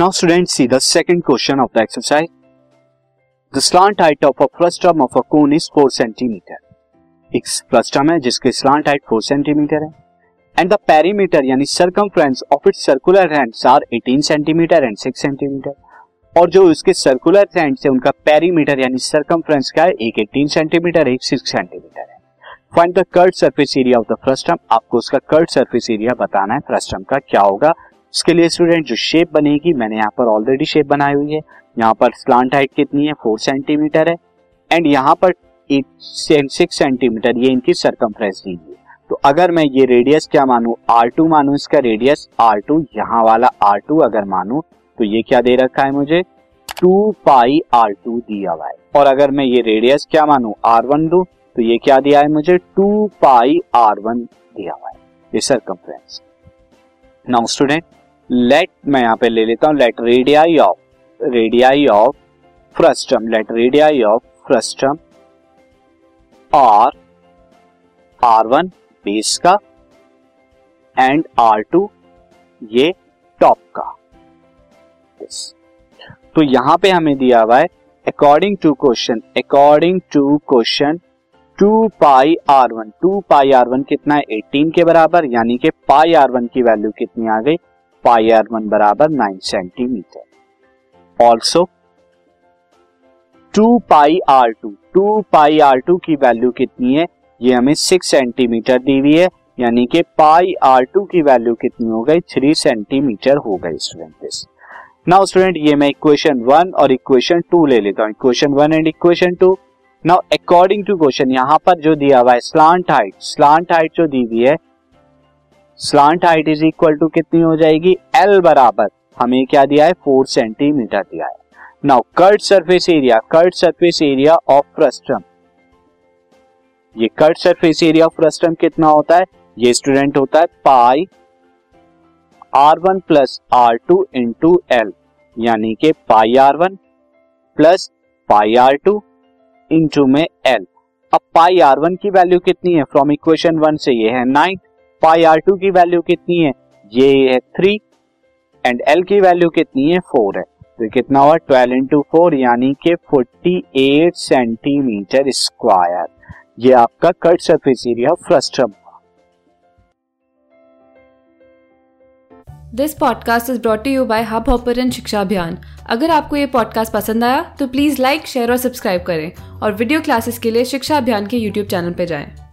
Now students, see the second question of the exercise. The slant height of a frustum of a cone is 4 centimeter. एक frustum है, जिसके slant height 4 centimetre है। And the perimeter यानी circumference of its circular hands are 18 centimeter and 6 centimeter और जो उसके circular hands है, उनका पेरीमीटर यानी सरकमफ्रेंस क्या है, एक 18 सेंटीमीटर एक 6 सेंटीमीटर है। Find the curved surface area of the frustum आपको उसका कर्ड सरफेस एरिया बताना है फ्रस्टम का क्या होगा। इसके लिए स्टूडेंट जो शेप बनेगी, मैंने यहाँ पर ऑलरेडी शेप बनाई हुई है। यहाँ पर स्लांट हाइट कितनी है? फोर सेंटीमीटर है। एंड यहाँ पर सिक्स सेंटीमीटर ये इनकी सरकमफ्रेंस दी है। तो अगर मैं ये रेडियस क्या मानू? आर टू मानू इसका रेडियस आर टू यहाँ वाला आर टू अगर मानू तो ये क्या दे रखा है मुझे? टू पाई आर टू दिया हुआ है। और अगर मैं ये रेडियस क्या मानू? आर वन दू तो ये क्या दिया है मुझे? टू पाई आर वन दिया हुआ है। ये सरकमफ्रेंस नाउ स्टूडेंट लेट मैं यहाँ पे ले लेता हूँ let radii of radii of frustum let radii of frustum R R one base का एंड आर टू ये टॉप का। Yes. तो यहाँ पे हमें दिया हुआ है according to question according to question two pi R one two pi R one कितना है? एटीन के बराबर, यानी कि पाई आर वन की वैल्यू कितनी आ गई? पाई आर वन बराबर nine centimeter. Also two pi R two two pi R two की वैल्यू कितनी है? ये हमें सिक्स सेंटीमीटर दी हुई है, यानी कि पाई आर टू की वैल्यू कितनी हो गई? थ्री सेंटीमीटर हो गई स्टूडेंट नाउ स्टूडेंट ये मैं इक्वेशन वन और इक्वेशन टू ले लेता हूँ। Equation one and equation two now according to question यहाँ पर जो दिया हुआ है स्लांट हाइट स्लांट हाइट जो दी हुई है slant height is equal to कितनी हो जाएगी? एल बराबर। हमें क्या दिया है? फोर सेंटीमीटर दिया है। Now curved surface area curved surface area of frustum ये curved surface area of frustum कितना होता है? ये स्टूडेंट होता है pi R one plus R two into L यानी के pi R one plus pi R two into में एल अब पाई आर वन की वैल्यू कितनी है? फ्रॉम इक्वेशन वन से ये है नाइन पाई आर टू की वैल्यू कितनी है? ये है थ्री एंड एल की वैल्यू कितनी है? फोर है। तो कितना हुआ? ट्वेल्व इंटू फोर यानी कि फोर्टी एट सेंटीमीटर स्क्वायर ये आपका curved surface area frustum this podcast is brought you by Hubhopper Shiksha Abhiyan अगर आपको ये पॉडकास्ट पसंद आया तो प्लीज़ लाइक शेयर और सब्सक्राइब करें। और वीडियो क्लासेस के लिए शिक्षा अभियान के यूट्यूब चैनल पर जाएँ।